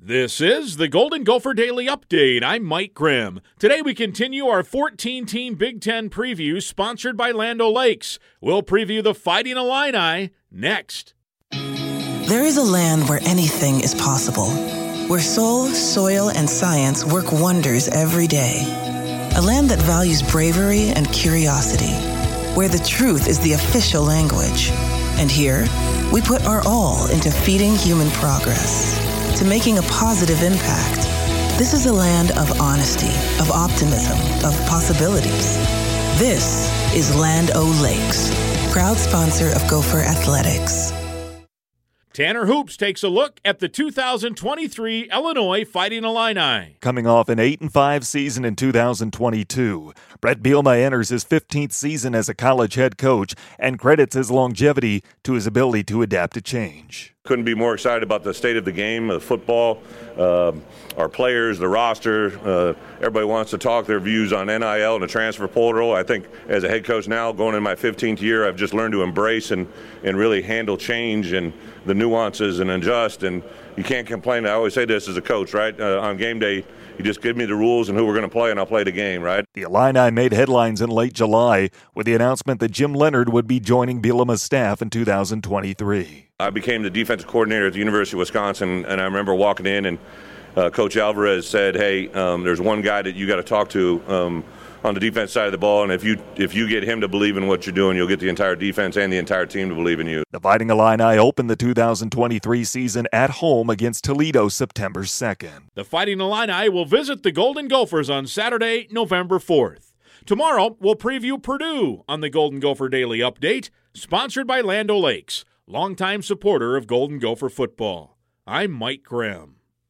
This is the Golden Gopher Daily Update. I'm Mike Grimm. Today we continue our 14 team Big Ten preview sponsored by Land Lakes. We'll preview the Fighting Illini next. There is a land where anything is possible, where soul, soil, and science work wonders every day. A land that values bravery and curiosity, where the truth is the official language. And here, we put our all into feeding human progress to making a positive impact. This is a land of honesty, of optimism, of possibilities. This is Land O Lakes, proud sponsor of Gopher Athletics. Tanner Hoops takes a look at the 2023 Illinois Fighting Illini. Coming off an 8 and 5 season in 2022, Bret Bielema enters his 15th season as a college head coach and credits his longevity to his ability to adapt to change. Couldn't be more excited about the state of the game, of football, uh, our players, the roster. Uh, everybody wants to talk their views on NIL and the transfer portal. I think as a head coach now, going in my 15th year, I've just learned to embrace and, and really handle change and the nuances and adjust. And you can't complain. I always say this as a coach, right? Uh, on game day, you just give me the rules and who we're going to play, and I'll play the game, right? The Illini made headlines in late July with the announcement that Jim Leonhard would be joining Bielema's staff in 2023. I became the defensive coordinator at the University of Wisconsin, and I remember walking in and uh, Coach Alvarez said, "Hey, um, there's one guy that you got to talk to." Um, on the defense side of the ball, and if you if you get him to believe in what you're doing, you'll get the entire defense and the entire team to believe in you. The Fighting Illini open the 2023 season at home against Toledo September 2nd. The Fighting Illini will visit the Golden Gophers on Saturday, November 4th. Tomorrow, we'll preview Purdue on the Golden Gopher Daily Update, sponsored by Land O'Lakes, longtime supporter of Golden Gopher football. I'm Mike Grimm.